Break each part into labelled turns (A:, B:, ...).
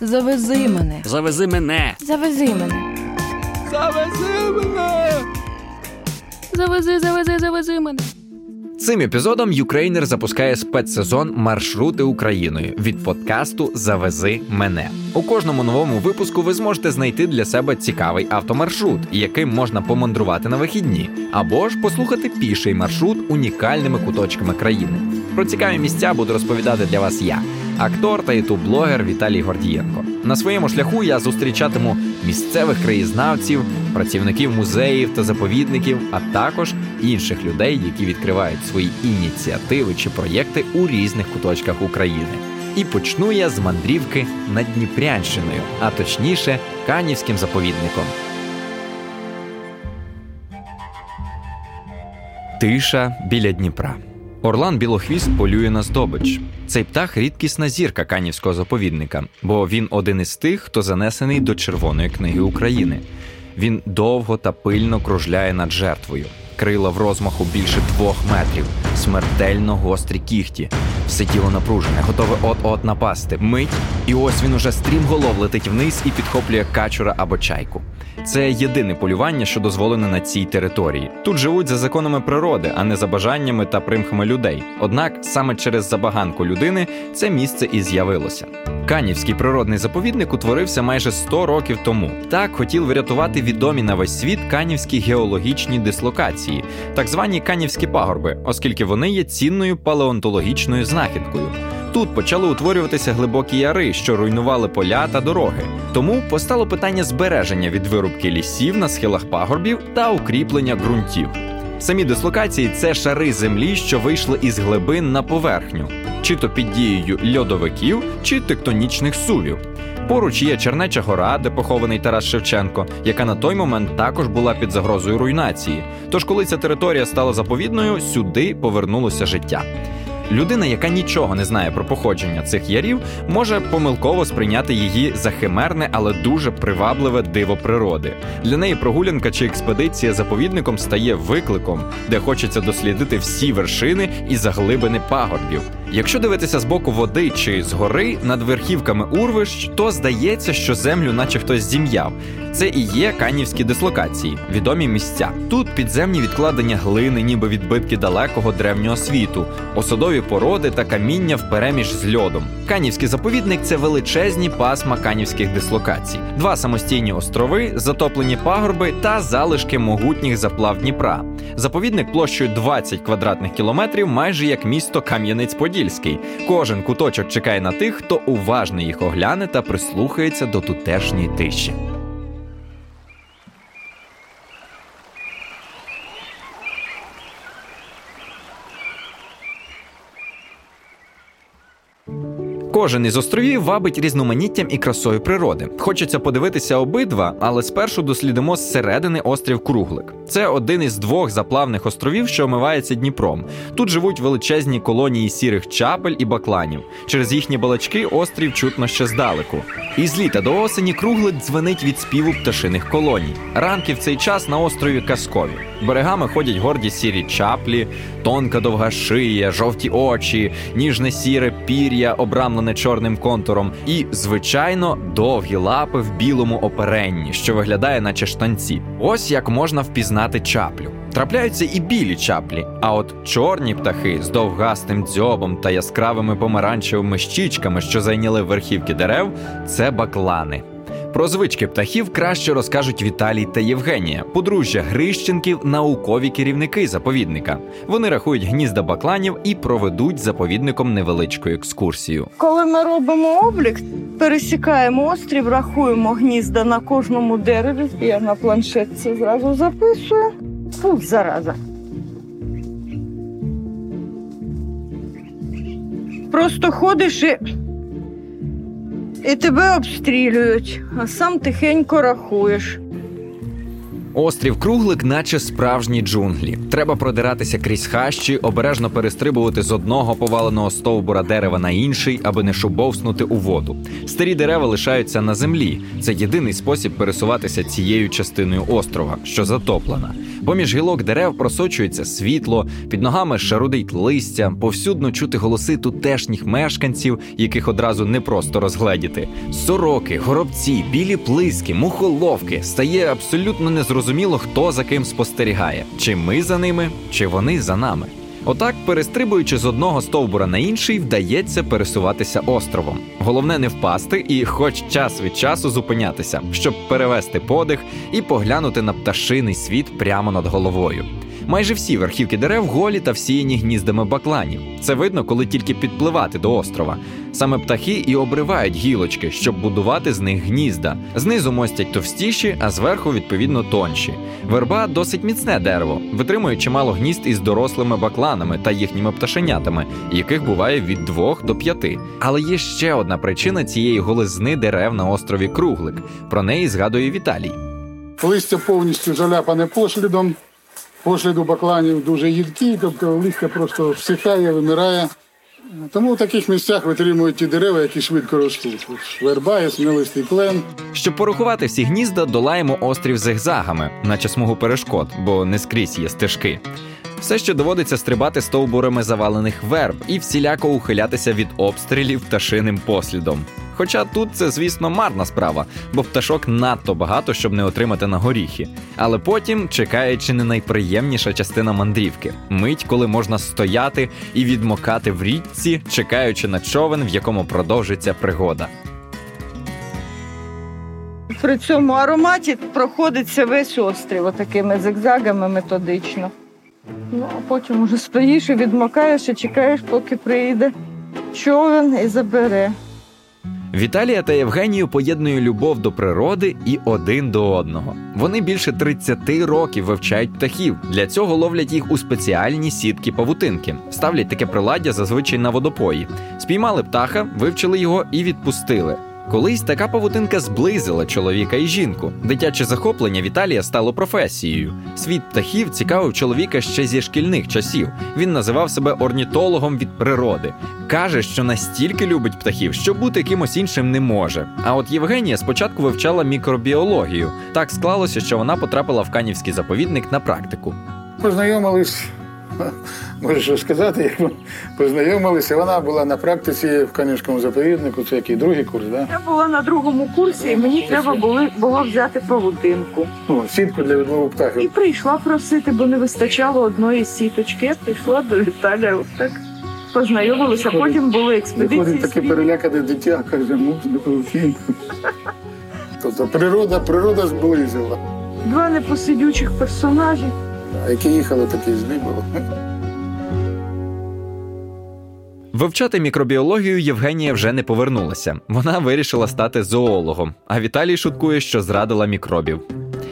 A: Завези мене.
B: Завези мене.
A: Завези мене.
B: Завези мене.
A: Завези, завези, завези мене.
C: Цим епізодом Юкрейнер запускає спецсезон Маршрути Україною від подкасту Завези мене. У кожному новому випуску ви зможете знайти для себе цікавий автомаршрут, яким можна помандрувати на вихідні, або ж послухати піший маршрут унікальними куточками країни. Про цікаві місця буду розповідати для вас я, актор та ютуб-блогер Віталій Гордієнко. На своєму шляху я зустрічатиму місцевих краєзнавців, працівників музеїв та заповідників, а також інших людей, які відкривають свої ініціативи чи проєкти у різних куточках України. І почну я з мандрівки над Дніпрянщиною, а точніше, Канівським заповідником. Тиша біля Дніпра. Орлан Білохвіст полює на здобич. Цей птах рідкісна зірка канівського заповідника, бо він один із тих, хто занесений до Червоної книги України. Він довго та пильно кружляє над жертвою. Крила в розмаху більше двох метрів, смертельно гострі кіхті. Все тіло напружене, готове от-от напасти. Мить, і ось він уже стрімголов летить вниз і підхоплює качура або чайку. Це єдине полювання, що дозволене на цій території. Тут живуть за законами природи, а не за бажаннями та примхами людей. Однак саме через забаганку людини це місце і з'явилося. Канівський природний заповідник утворився майже 100 років тому. Так хотів врятувати відомі на весь світ канівські геологічні дислокації, так звані канівські пагорби, оскільки вони є цінною палеонтологічною знахідкою. Тут почали утворюватися глибокі яри, що руйнували поля та дороги. Тому постало питання збереження від вирубки лісів на схилах пагорбів та укріплення ґрунтів. Самі дислокації це шари землі, що вийшли із глибин на поверхню, чи то під дією льодовиків, чи тектонічних сувів. Поруч є Чернеча гора, де похований Тарас Шевченко, яка на той момент також була під загрозою руйнації. Тож, коли ця територія стала заповідною, сюди повернулося життя. Людина, яка нічого не знає про походження цих ярів, може помилково сприйняти її за химерне, але дуже привабливе диво природи. Для неї прогулянка чи експедиція заповідником стає викликом, де хочеться дослідити всі вершини і заглибини пагорбів. Якщо дивитися з боку води чи згори над верхівками урвищ, то здається, що землю, наче хтось зім'яв. Це і є канівські дислокації, відомі місця. Тут підземні відкладення глини, ніби відбитки далекого древнього світу, осадові породи та каміння впереміж з льодом. Канівський заповідник це величезні пасма канівських дислокацій, два самостійні острови, затоплені пагорби та залишки могутніх заплав Дніпра. Заповідник площею 20 квадратних кілометрів, майже як місто Кам'янець-Подільський. Кожен куточок чекає на тих, хто уважно їх огляне та прислухається до тутешньої тиші. Кожен із островів вабить різноманіттям і красою природи. Хочеться подивитися обидва, але спершу дослідимо зсередини острів Круглик. Це один із двох заплавних островів, що омивається Дніпром. Тут живуть величезні колонії сірих чапель і бакланів. Через їхні балачки острів чутно ще здалеку. І з літа до осені круглик дзвенить від співу пташиних колоній. Ранки в цей час на острові казкові. Берегами ходять горді сірі чаплі, тонка довга шия, жовті очі, ніжне сіре пір'я, обрамлене чорним контуром, і, звичайно, довгі лапи в білому оперенні, що виглядає, наче штанці. Ось як можна впізнати чаплю. Трапляються і білі чаплі, а от чорні птахи з довгастим дзьобом та яскравими помаранчевими щічками, що зайняли верхівки дерев, це баклани. Про звички птахів краще розкажуть Віталій та Євгенія, подружжя Грищенків, наукові керівники заповідника. Вони рахують гнізда бакланів і проведуть заповідником невеличку екскурсію.
D: Коли ми робимо облік, пересікаємо острів, рахуємо гнізда на кожному дереві. Я на планшет це зразу записую. Фу, зараза. Просто ходиш і, і тебе обстрілюють, а сам тихенько рахуєш.
C: Острів Круглик, наче справжні джунглі. Треба продиратися крізь хащі, обережно перестрибувати з одного поваленого стовбура дерева на інший, аби не шубовснути у воду. Старі дерева лишаються на землі. Це єдиний спосіб пересуватися цією частиною острова, що затоплена. Поміж гілок дерев просочується світло, під ногами шарудить листя, повсюдно чути голоси тутешніх мешканців, яких одразу не просто розгледіти. Сороки, горобці, білі плиски, мухоловки. Стає абсолютно незрозуміло, хто за ким спостерігає: чи ми за ними, чи вони за нами. Отак, перестрибуючи з одного стовбура на інший, вдається пересуватися островом. Головне не впасти і, хоч час від часу, зупинятися, щоб перевести подих і поглянути на пташиний світ прямо над головою. Майже всі верхівки дерев голі та всіяні гніздами бакланів. Це видно, коли тільки підпливати до острова. Саме птахи і обривають гілочки, щоб будувати з них гнізда. Знизу мостять товстіші, а зверху відповідно тонші. Верба досить міцне дерево, витримує чимало гнізд із дорослими бакланами та їхніми пташенятами, яких буває від двох до п'яти. Але є ще одна причина цієї голизни дерев на острові Круглик. Про неї згадує Віталій.
E: Листя повністю заляпане послідом. Посліду бакланів дуже їдкі, тобто листя просто всихає, вимирає. Тому в таких місцях витримують ті дерева, які швидко ростуть. Верба, яснолистий клен.
C: Щоб порахувати всі гнізда, долаємо острів зигзагами, наче смугу перешкод, бо не скрізь є стежки. Все ще доводиться стрибати стовбурами завалених верб і всіляко ухилятися від обстрілів пташиним послідом. Хоча тут це, звісно, марна справа, бо пташок надто багато, щоб не отримати на горіхи. Але потім чекає чи не найприємніша частина мандрівки мить, коли можна стояти і відмокати в річці, чекаючи на човен, в якому продовжиться пригода.
D: При цьому ароматі проходиться весь острів отакими зигзагами методично. Ну, а потім уже стоїш і відмокаєш і чекаєш, поки прийде човен і забере.
C: Віталія та Євгенію поєднує любов до природи і один до одного. Вони більше 30 років вивчають птахів. Для цього ловлять їх у спеціальні сітки павутинки. Ставлять таке приладдя зазвичай на водопої. Спіймали птаха, вивчили його і відпустили. Колись така павутинка зблизила чоловіка і жінку. Дитяче захоплення Віталія стало професією. Світ птахів цікавив чоловіка ще зі шкільних часів. Він називав себе орнітологом від природи. Каже, що настільки любить птахів, що бути кимось іншим не може. А от Євгенія спочатку вивчала мікробіологію. Так склалося, що вона потрапила в канівський заповідник на практику.
E: Познайомились, можу що сказати, як ми познайомилися. Вона була на практиці в Канівському заповіднику, це який другий курс, да?
D: Я була на другому курсі, і мені треба було, було взяти павутинку.
E: Ну, сітку для відлову
D: І
E: птахів.
D: прийшла просити, бо не вистачало одної сіточки. Я прийшла до Віталія, ось так познайомилися. Потім були експедиції.
E: Виходить таке
D: спільні.
E: перелякане дитя, каже, ну, фін. Тобто природа, природа зблизила.
D: Два непосидючих персонажі.
E: А які їхали, такі були.
C: Вивчати мікробіологію Євгенія вже не повернулася. Вона вирішила стати зоологом. А Віталій шуткує, що зрадила мікробів.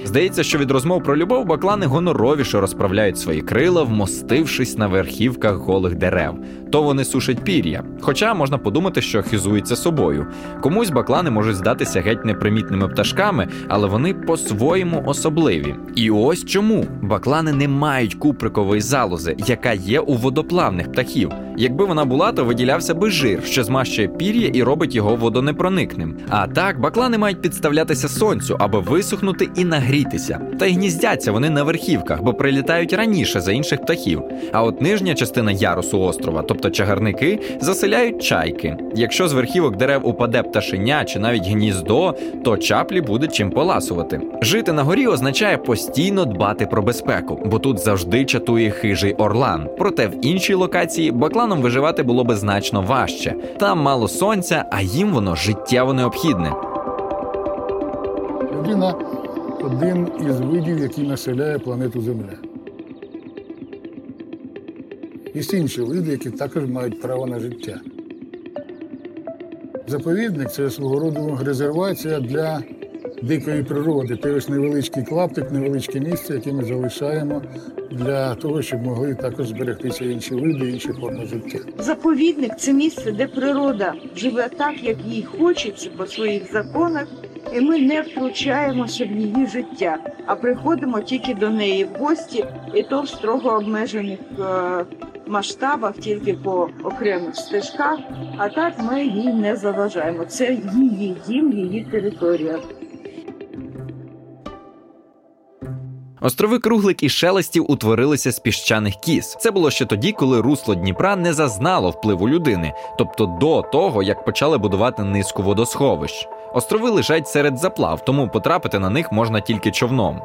C: Здається, що від розмов про любов баклани гоноровіше розправляють свої крила, вмостившись на верхівках голих дерев. То вони сушать пір'я. Хоча можна подумати, що хизуються собою. Комусь баклани можуть здатися геть непримітними пташками, але вони по-своєму особливі. І ось чому баклани не мають куприкової залози, яка є у водоплавних птахів. Якби вона була, то виділявся би жир, що змащує пір'я і робить його водонепроникним. А так, баклани мають підставлятися сонцю, аби висохнути і нагрітися. Та й гніздяться вони на верхівках, бо прилітають раніше за інших птахів. А от нижня частина ярусу острова, тобто чагарники, заселяють чайки. Якщо з верхівок дерев упаде пташеня чи навіть гніздо, то чаплі буде чим поласувати. Жити на горі означає постійно дбати про безпеку, бо тут завжди чатує хижий орлан. Проте в іншій локації бакланам виживати було би значно важче. Там мало сонця, а їм воно життєво необхідне.
E: Людина один із видів, який населяє планету Земля. Є інші види, які також мають право на життя. Заповідник це свого роду резервація для дикої природи. Це ось невеличкий клаптик, невеличке місце, яке ми залишаємо для того, щоб могли також зберегтися інші види, інші форми життя.
D: Заповідник це місце, де природа живе так, як їй хочеться по своїх законах, і ми не втручаємося в її життя, а приходимо тільки до неї в гості, і то в строго обмежених е, масштабах, тільки по окремих стежках. А так ми їй не заважаємо. Це її дім, її територія.
C: Острови Круглик і Шелестів утворилися з піщаних кіз. Це було ще тоді, коли русло Дніпра не зазнало впливу людини, тобто до того, як почали будувати низку водосховищ. Острови лежать серед заплав, тому потрапити на них можна тільки човном.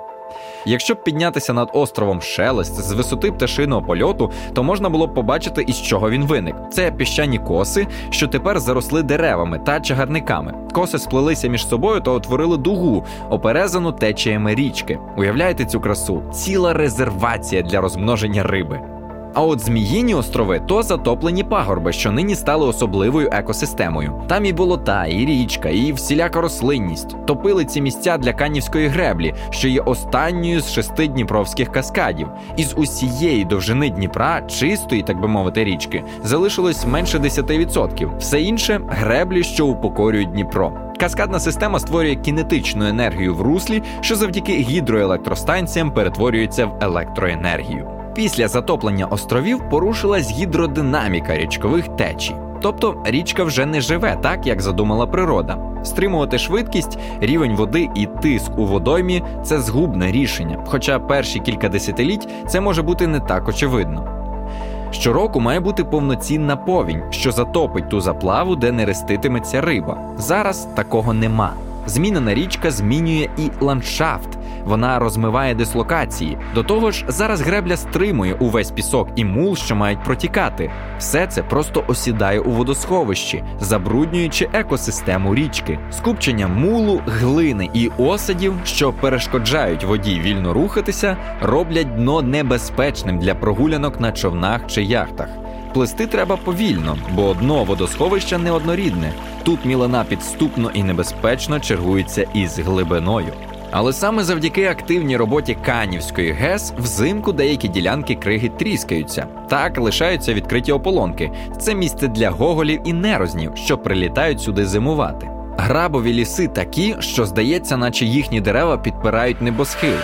C: Якщо б піднятися над островом Шелест з висоти пташиного польоту, то можна було б побачити, із чого він виник. Це піщані коси, що тепер заросли деревами та чагарниками. Коси сплелися між собою та утворили дугу, оперезану течіями річки. Уявляєте цю красу? Ціла резервація для розмноження риби. А от Зміїні острови то затоплені пагорби, що нині стали особливою екосистемою. Там і болота, і річка, і всіляка рослинність. Топили ці місця для канівської греблі, що є останньою з шести дніпровських каскадів. Із усієї довжини Дніпра, чистої, так би мовити, річки, залишилось менше 10%. Все інше греблі, що упокорюють Дніпро. Каскадна система створює кінетичну енергію в руслі, що завдяки гідроелектростанціям перетворюється в електроенергію. Після затоплення островів порушилась гідродинаміка річкових течій. Тобто річка вже не живе так, як задумала природа. Стримувати швидкість, рівень води і тиск у водоймі це згубне рішення. Хоча перші кілька десятиліть це може бути не так очевидно. Щороку має бути повноцінна повінь, що затопить ту заплаву, де не реститиметься риба. Зараз такого нема. Змінена річка змінює і ландшафт. Вона розмиває дислокації. До того ж, зараз гребля стримує увесь пісок і мул, що мають протікати. Все це просто осідає у водосховищі, забруднюючи екосистему річки, скупчення мулу, глини і осадів, що перешкоджають воді вільно рухатися, роблять дно небезпечним для прогулянок на човнах чи яхтах. Плисти треба повільно, бо дно водосховища неоднорідне. Тут мілина підступно і небезпечно чергується із глибиною. Але саме завдяки активній роботі Канівської ГЕС взимку деякі ділянки криги тріскаються. Так лишаються відкриті ополонки. Це місце для гоголів і нерознів, що прилітають сюди зимувати. Грабові ліси такі, що здається, наче їхні дерева підпирають небосхил.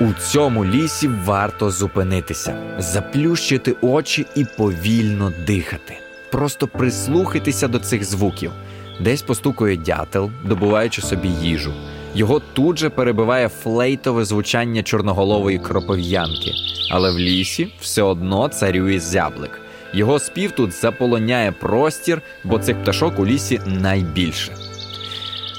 C: У цьому лісі варто зупинитися, заплющити очі і повільно дихати. Просто прислухайтеся до цих звуків. Десь постукує дятел, добуваючи собі їжу. Його тут же перебиває флейтове звучання чорноголової кропов'янки, але в лісі все одно царює зяблик. Його спів тут заполоняє простір, бо цих пташок у лісі найбільше.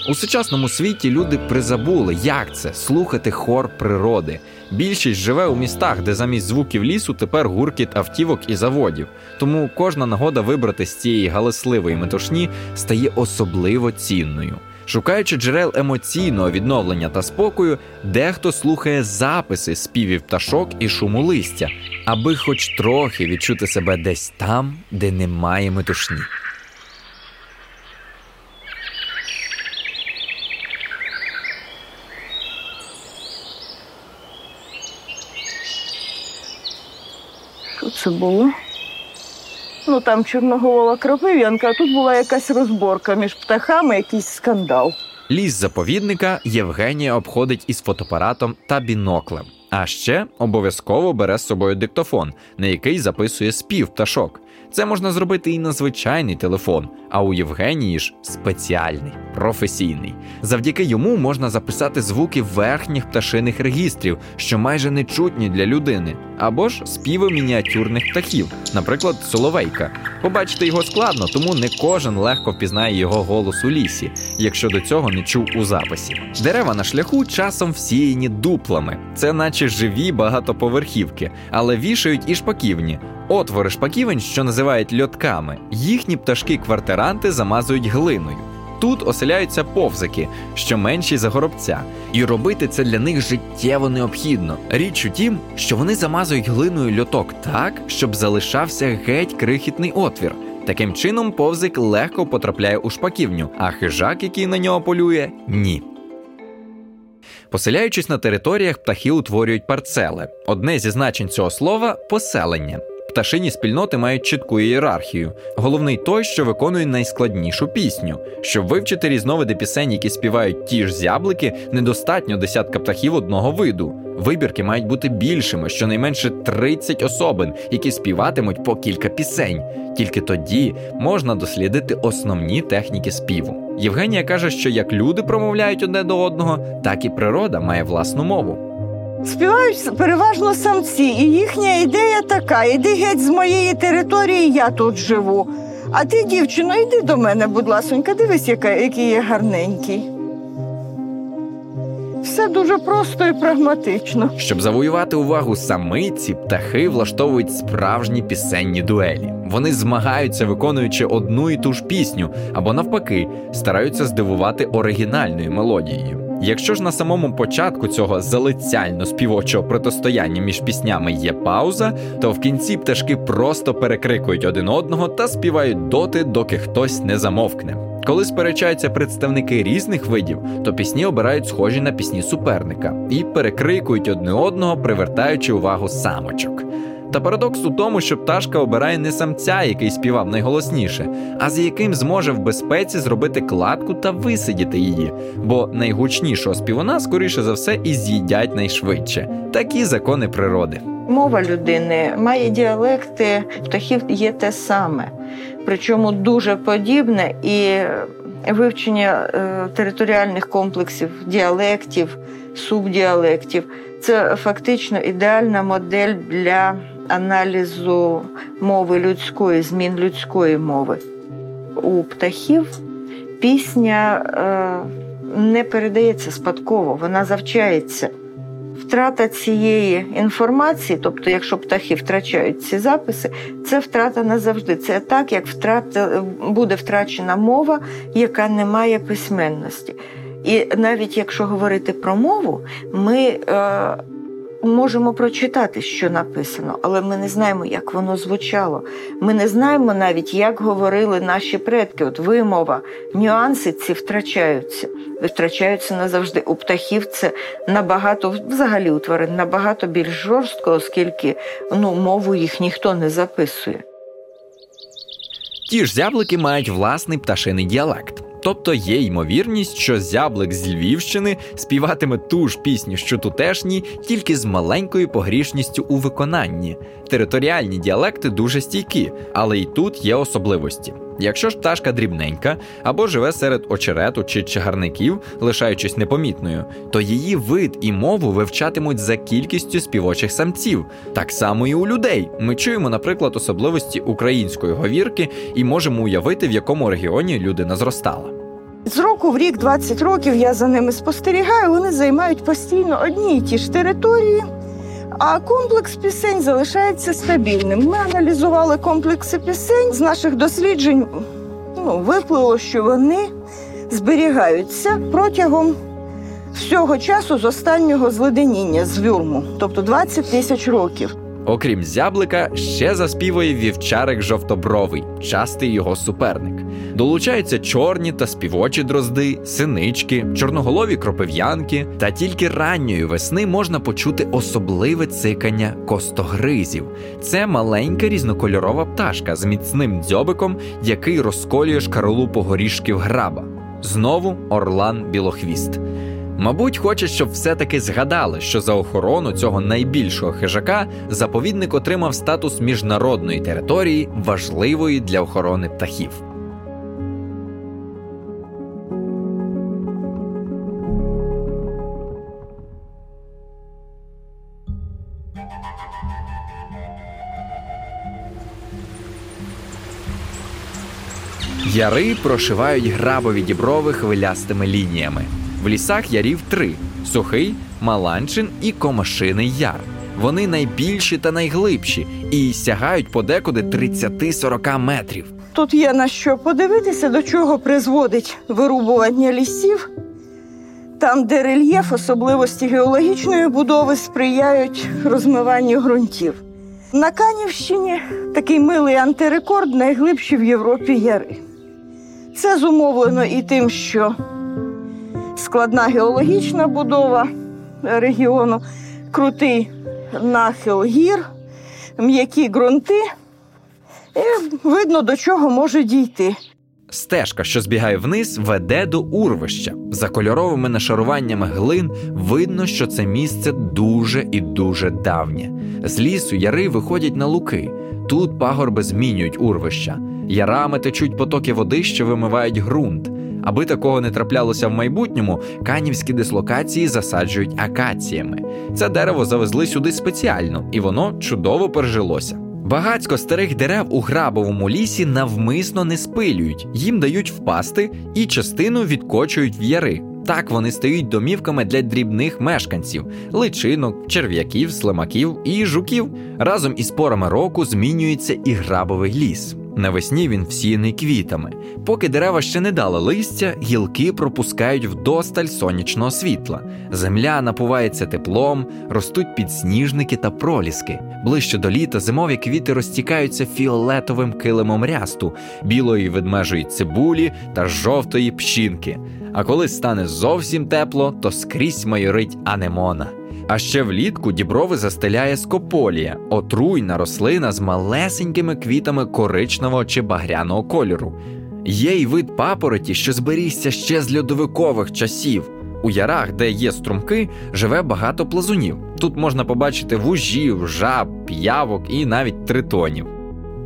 C: У сучасному світі люди призабули, як це слухати хор природи. Більшість живе у містах, де замість звуків лісу тепер гуркіт автівок і заводів. Тому кожна нагода вибрати з цієї галасливої метушні стає особливо цінною. Шукаючи джерел емоційного відновлення та спокою, дехто слухає записи співів пташок і шуму листя, аби хоч трохи відчути себе десь там, де немає метушні.
D: Це було? Ну там чорноголова кропив'янка, а тут була якась розборка між птахами, якийсь скандал.
C: Ліс заповідника Євгенія обходить із фотоапаратом та біноклем. А ще обов'язково бере з собою диктофон, на який записує спів пташок. Це можна зробити і на звичайний телефон, а у Євгенії ж спеціальний, професійний. Завдяки йому можна записати звуки верхніх пташиних регістрів, що майже не чутні для людини, або ж співи мініатюрних птахів, наприклад, соловейка. Побачити його складно, тому не кожен легко впізнає його голос у лісі, якщо до цього не чув у записі. Дерева на шляху часом всіяні дуплами, це наче живі багатоповерхівки, але вішають і шпаківні. Отвори шпаківень, що називають льотками, їхні пташки-квартиранти замазують глиною. Тут оселяються повзики, що менші за горобця, і робити це для них життєво необхідно. Річ у тім, що вони замазують глиною льоток так, щоб залишався геть крихітний отвір. Таким чином, повзик легко потрапляє у шпаківню, а хижак, який на нього полює, ні. Поселяючись на територіях, птахи утворюють парцели. Одне зі значень цього слова поселення. Пташині спільноти мають чітку ієрархію. Головний той, що виконує найскладнішу пісню. Щоб вивчити різновиди пісень, які співають ті ж зяблики, недостатньо десятка птахів одного виду. Вибірки мають бути більшими, щонайменше 30 особин, які співатимуть по кілька пісень. Тільки тоді можна дослідити основні техніки співу. Євгенія каже, що як люди промовляють одне до одного, так і природа має власну мову.
D: Співають переважно самці, і їхня ідея така: іди геть з моєї території, я тут живу. А ти, дівчино, йди до мене, будь ласонька, дивись, яка, який я гарненький. Все дуже просто і прагматично.
C: Щоб завоювати увагу самиці, птахи влаштовують справжні пісенні дуелі. Вони змагаються, виконуючи одну і ту ж пісню, або навпаки, стараються здивувати оригінальною мелодією. Якщо ж на самому початку цього залицяльно співочого протистояння між піснями є пауза, то в кінці пташки просто перекрикують один одного та співають доти, доки хтось не замовкне. Коли сперечаються представники різних видів, то пісні обирають схожі на пісні суперника і перекрикують одне одного, привертаючи увагу самочок. Та парадокс у тому, що пташка обирає не самця, який співав найголосніше, а з яким зможе в безпеці зробити кладку та висидіти її, бо найгучнішого співана, скоріше за все, і з'їдять найшвидше. Такі закони природи.
D: Мова людини має діалекти, птахів є те саме, причому дуже подібне і вивчення е, територіальних комплексів діалектів, субдіалектів це фактично ідеальна модель для аналізу мови людської, змін людської мови. У птахів пісня е, не передається спадково, вона завчається. Втрата цієї інформації, тобто, якщо птахи втрачають ці записи, це втрата назавжди. Це так, як втрата буде втрачена мова, яка не має письменності. І навіть якщо говорити про мову, ми е, можемо прочитати, що написано, але ми не знаємо, як воно звучало. Ми не знаємо навіть, як говорили наші предки. От вимова, нюанси ці втрачаються, втрачаються назавжди. У птахів це набагато, взагалі у тварин, набагато більш жорстко, оскільки ну, мову їх ніхто не записує.
C: Ті ж зяблики мають власний пташиний діалект. Тобто є ймовірність, що зяблик з Львівщини співатиме ту ж пісню, що тутешні, тільки з маленькою погрішністю у виконанні. Територіальні діалекти дуже стійкі, але й тут є особливості. Якщо ж пташка дрібненька або живе серед очерету чи чагарників, лишаючись непомітною, то її вид і мову вивчатимуть за кількістю співочих самців. Так само і у людей. Ми чуємо, наприклад, особливості української говірки і можемо уявити, в якому регіоні людина зростала.
D: З року в рік, 20 років, я за ними спостерігаю. Вони займають постійно одні й ті ж території, а комплекс пісень залишається стабільним. Ми аналізували комплекси пісень. З наших досліджень ну, виплило, що вони зберігаються протягом всього часу з останнього зледеніння з вюрму, тобто 20 тисяч років.
C: Окрім зяблика, ще заспівує вівчарик жовтобровий, частий його суперник. Долучаються чорні та співочі дрозди, синички, чорноголові кропив'янки. Та тільки ранньої весни можна почути особливе цикання костогризів. Це маленька різнокольорова пташка з міцним дзьобиком, який розколює шкаралупу горішків граба. Знову орлан білохвіст. Мабуть, хоче, щоб все-таки згадали, що за охорону цього найбільшого хижака заповідник отримав статус міжнародної території, важливої для охорони птахів. Яри прошивають грабові діброви хвилястими лініями. В лісах ярів три: сухий, маланчин і комашиний яр. Вони найбільші та найглибші і сягають подекуди 30-40 метрів.
D: Тут є на що подивитися, до чого призводить вирубування лісів. Там, де рельєф, особливості геологічної будови сприяють розмиванню ґрунтів. На Канівщині такий милий антирекорд найглибші в Європі яри. Це зумовлено і тим, що складна геологічна будова регіону, крутий нахил гір, м'які ґрунти, і видно, до чого може дійти.
C: Стежка, що збігає вниз, веде до урвища. За кольоровими нашаруваннями глин видно, що це місце дуже і дуже давнє. З лісу яри виходять на луки. Тут пагорби змінюють урвища. Ярами течуть потоки води, що вимивають ґрунт. Аби такого не траплялося в майбутньому, канівські дислокації засаджують акаціями. Це дерево завезли сюди спеціально, і воно чудово пережилося. Багацько старих дерев у грабовому лісі навмисно не спилюють, їм дають впасти і частину відкочують в яри. Так вони стають домівками для дрібних мешканців личинок, черв'яків, слимаків і жуків. Разом із порами року змінюється і грабовий ліс. Навесні він всіяний квітами. Поки дерева ще не дали листя, гілки пропускають вдосталь сонячного світла. Земля напувається теплом, ростуть підсніжники та проліски. Ближче до літа зимові квіти розтікаються фіолетовим килимом рясту, білої ведмежої цибулі та жовтої пщінки. А коли стане зовсім тепло, то скрізь майорить анемона. А ще влітку діброви застеляє скополія, отруйна рослина з малесенькими квітами коричневого чи багряного кольору. Є й вид папороті, що зберігся ще з льодовикових часів. У ярах, де є струмки, живе багато плазунів. Тут можна побачити вужів, жаб, п'явок і навіть тритонів.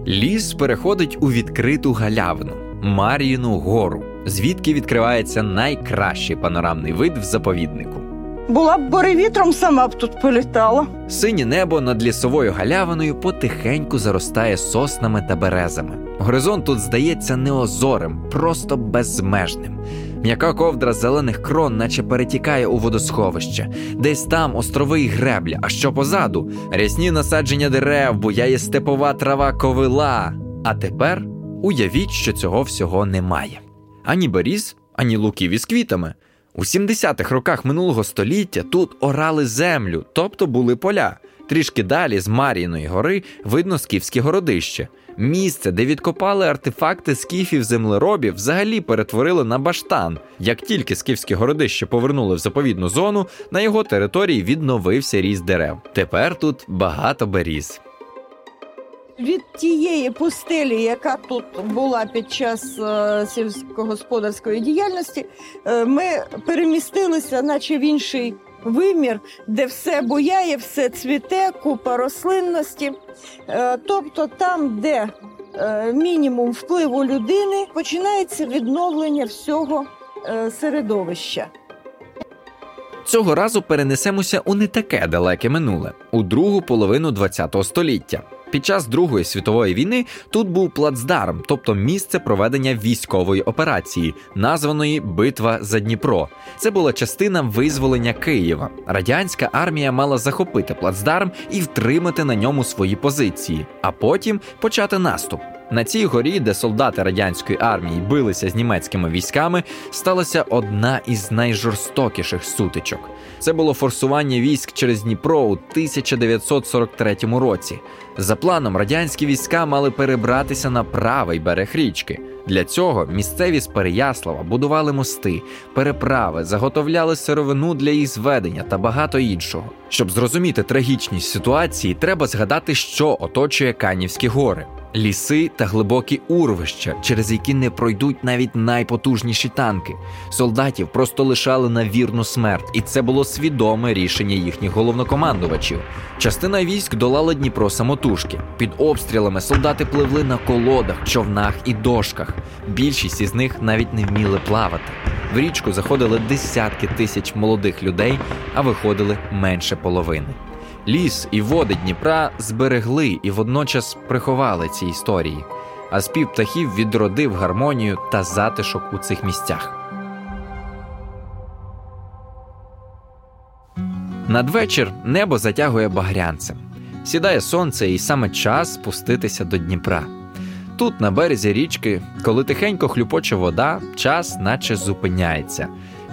C: Ліс переходить у відкриту галявину Мар'їну гору, звідки відкривається найкращий панорамний вид в заповіднику.
D: Була б боревітром, сама б тут політала.
C: Синє небо над лісовою галявиною потихеньку заростає соснами та березами. Горизонт тут здається не озорим, просто безмежним. М'яка ковдра зелених крон, наче перетікає у водосховище. Десь там острови й гребля, а що позаду рясні насадження дерев, буяє степова трава ковила. А тепер уявіть, що цього всього немає. Ані беріз, ані луків із квітами. У 70-х роках минулого століття тут орали землю, тобто були поля. Трішки далі з Мар'їної гори видно скіфське городище. Місце, де відкопали артефакти скіфів землеробів, взагалі перетворили на баштан. Як тільки скіфське городище повернули в заповідну зону, на його території відновився ріст дерев. Тепер тут багато беріз.
D: Від тієї пустелі, яка тут була під час е, сільськогосподарської діяльності, е, ми перемістилися, наче в інший вимір, де все буяє, все цвіте, купа рослинності. Е, тобто, там, де мінімум впливу людини, починається відновлення всього середовища.
C: Цього разу перенесемося у не таке далеке минуле, у другу половину ХХ століття. Під час Другої світової війни тут був плацдарм, тобто місце проведення військової операції, названої Битва за Дніпро. Це була частина визволення Києва. Радянська армія мала захопити плацдарм і втримати на ньому свої позиції, а потім почати наступ. На цій горі, де солдати радянської армії билися з німецькими військами, сталася одна із найжорстокіших сутичок. Це було форсування військ через Дніпро у 1943 році. За планом, радянські війська мали перебратися на правий берег річки. Для цього місцеві з Переяслава будували мости, переправи, заготовляли сировину для їх зведення та багато іншого. Щоб зрозуміти трагічність ситуації, треба згадати, що оточує Канівські гори. Ліси та глибокі урвища, через які не пройдуть навіть найпотужніші танки. Солдатів просто лишали на вірну смерть, і це було свідоме рішення їхніх головнокомандувачів. Частина військ долала Дніпро самотужки. Під обстрілами солдати пливли на колодах, човнах і дошках. Більшість із них навіть не вміли плавати. В річку заходили десятки тисяч молодих людей, а виходили менше половини. Ліс і води Дніпра зберегли і водночас приховали ці історії, а спів птахів відродив гармонію та затишок у цих місцях. Надвечір небо затягує багрянцем. Сідає сонце, і саме час спуститися до Дніпра. Тут, на березі річки, коли тихенько хлюпоче вода, час наче зупиняється.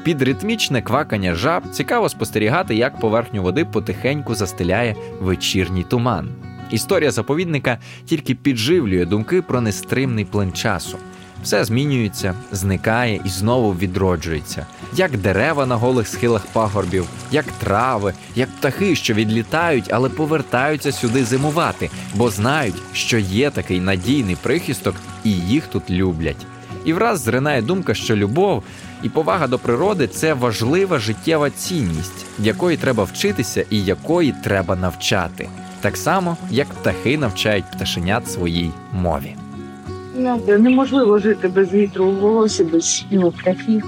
C: Під ритмічне квакання жаб цікаво спостерігати, як поверхню води потихеньку застеляє вечірній туман. Історія заповідника тільки підживлює думки про нестримний плин часу. Все змінюється, зникає і знову відроджується, як дерева на голих схилах пагорбів, як трави, як птахи, що відлітають, але повертаються сюди зимувати, бо знають, що є такий надійний прихисток, і їх тут люблять. І враз зринає думка, що любов і повага до природи це важлива життєва цінність, якої треба вчитися і якої треба навчати, так само як птахи навчають пташенят своїй мові.
F: Неможливо жити без вітру у волосі, без співу птахів.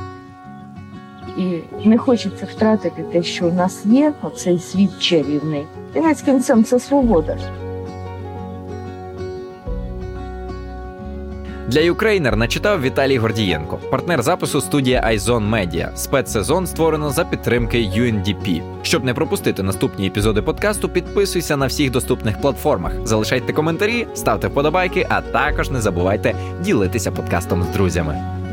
F: І не хочеться втратити те, що у нас є, оцей світ чарівний. Кінець кінцем це свобода.
C: Для Юкрейнер начитав Віталій Гордієнко, партнер запису студія iZone Media. Спецсезон створено за підтримки UNDP. Щоб не пропустити наступні епізоди подкасту, підписуйся на всіх доступних платформах, залишайте коментарі, ставте вподобайки, а також не забувайте ділитися подкастом з друзями.